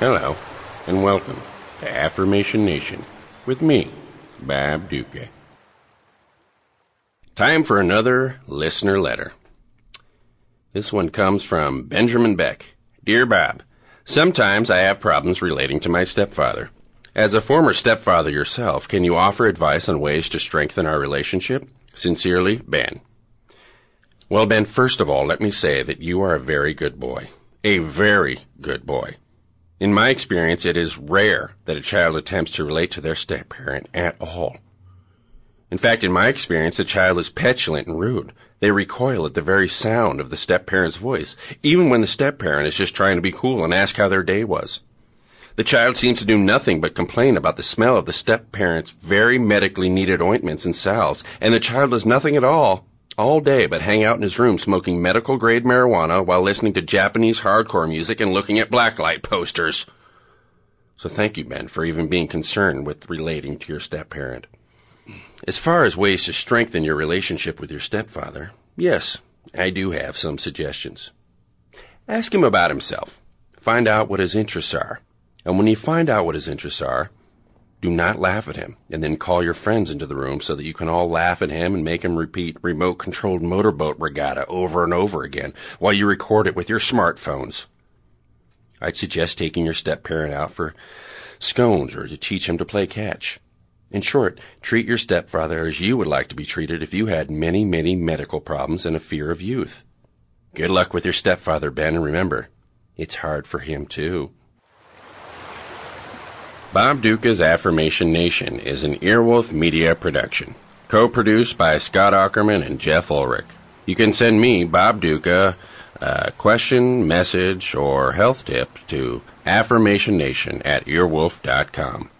Hello, and welcome to Affirmation Nation with me, Bob Ducca. Time for another listener letter. This one comes from Benjamin Beck. Dear Bob, sometimes I have problems relating to my stepfather. As a former stepfather yourself, can you offer advice on ways to strengthen our relationship? Sincerely, Ben. Well, Ben, first of all, let me say that you are a very good boy. A very good boy. In my experience, it is rare that a child attempts to relate to their step parent at all. In fact, in my experience, the child is petulant and rude. They recoil at the very sound of the step parent's voice, even when the step parent is just trying to be cool and ask how their day was. The child seems to do nothing but complain about the smell of the step parent's very medically needed ointments and salves, and the child does nothing at all all day but hang out in his room smoking medical grade marijuana while listening to Japanese hardcore music and looking at blacklight posters. So thank you, Ben, for even being concerned with relating to your step parent. As far as ways to strengthen your relationship with your stepfather, yes, I do have some suggestions. Ask him about himself. Find out what his interests are. And when you find out what his interests are, do not laugh at him, and then call your friends into the room so that you can all laugh at him and make him repeat remote controlled motorboat regatta over and over again while you record it with your smartphones. I'd suggest taking your step parent out for scones or to teach him to play catch. In short, treat your stepfather as you would like to be treated if you had many, many medical problems and a fear of youth. Good luck with your stepfather, Ben, and remember, it's hard for him too. Bob Ducca's Affirmation Nation is an Earwolf Media production, co-produced by Scott Aukerman and Jeff Ulrich. You can send me, Bob Ducca, a question, message, or health tip to affirmationnation at earwolf.com.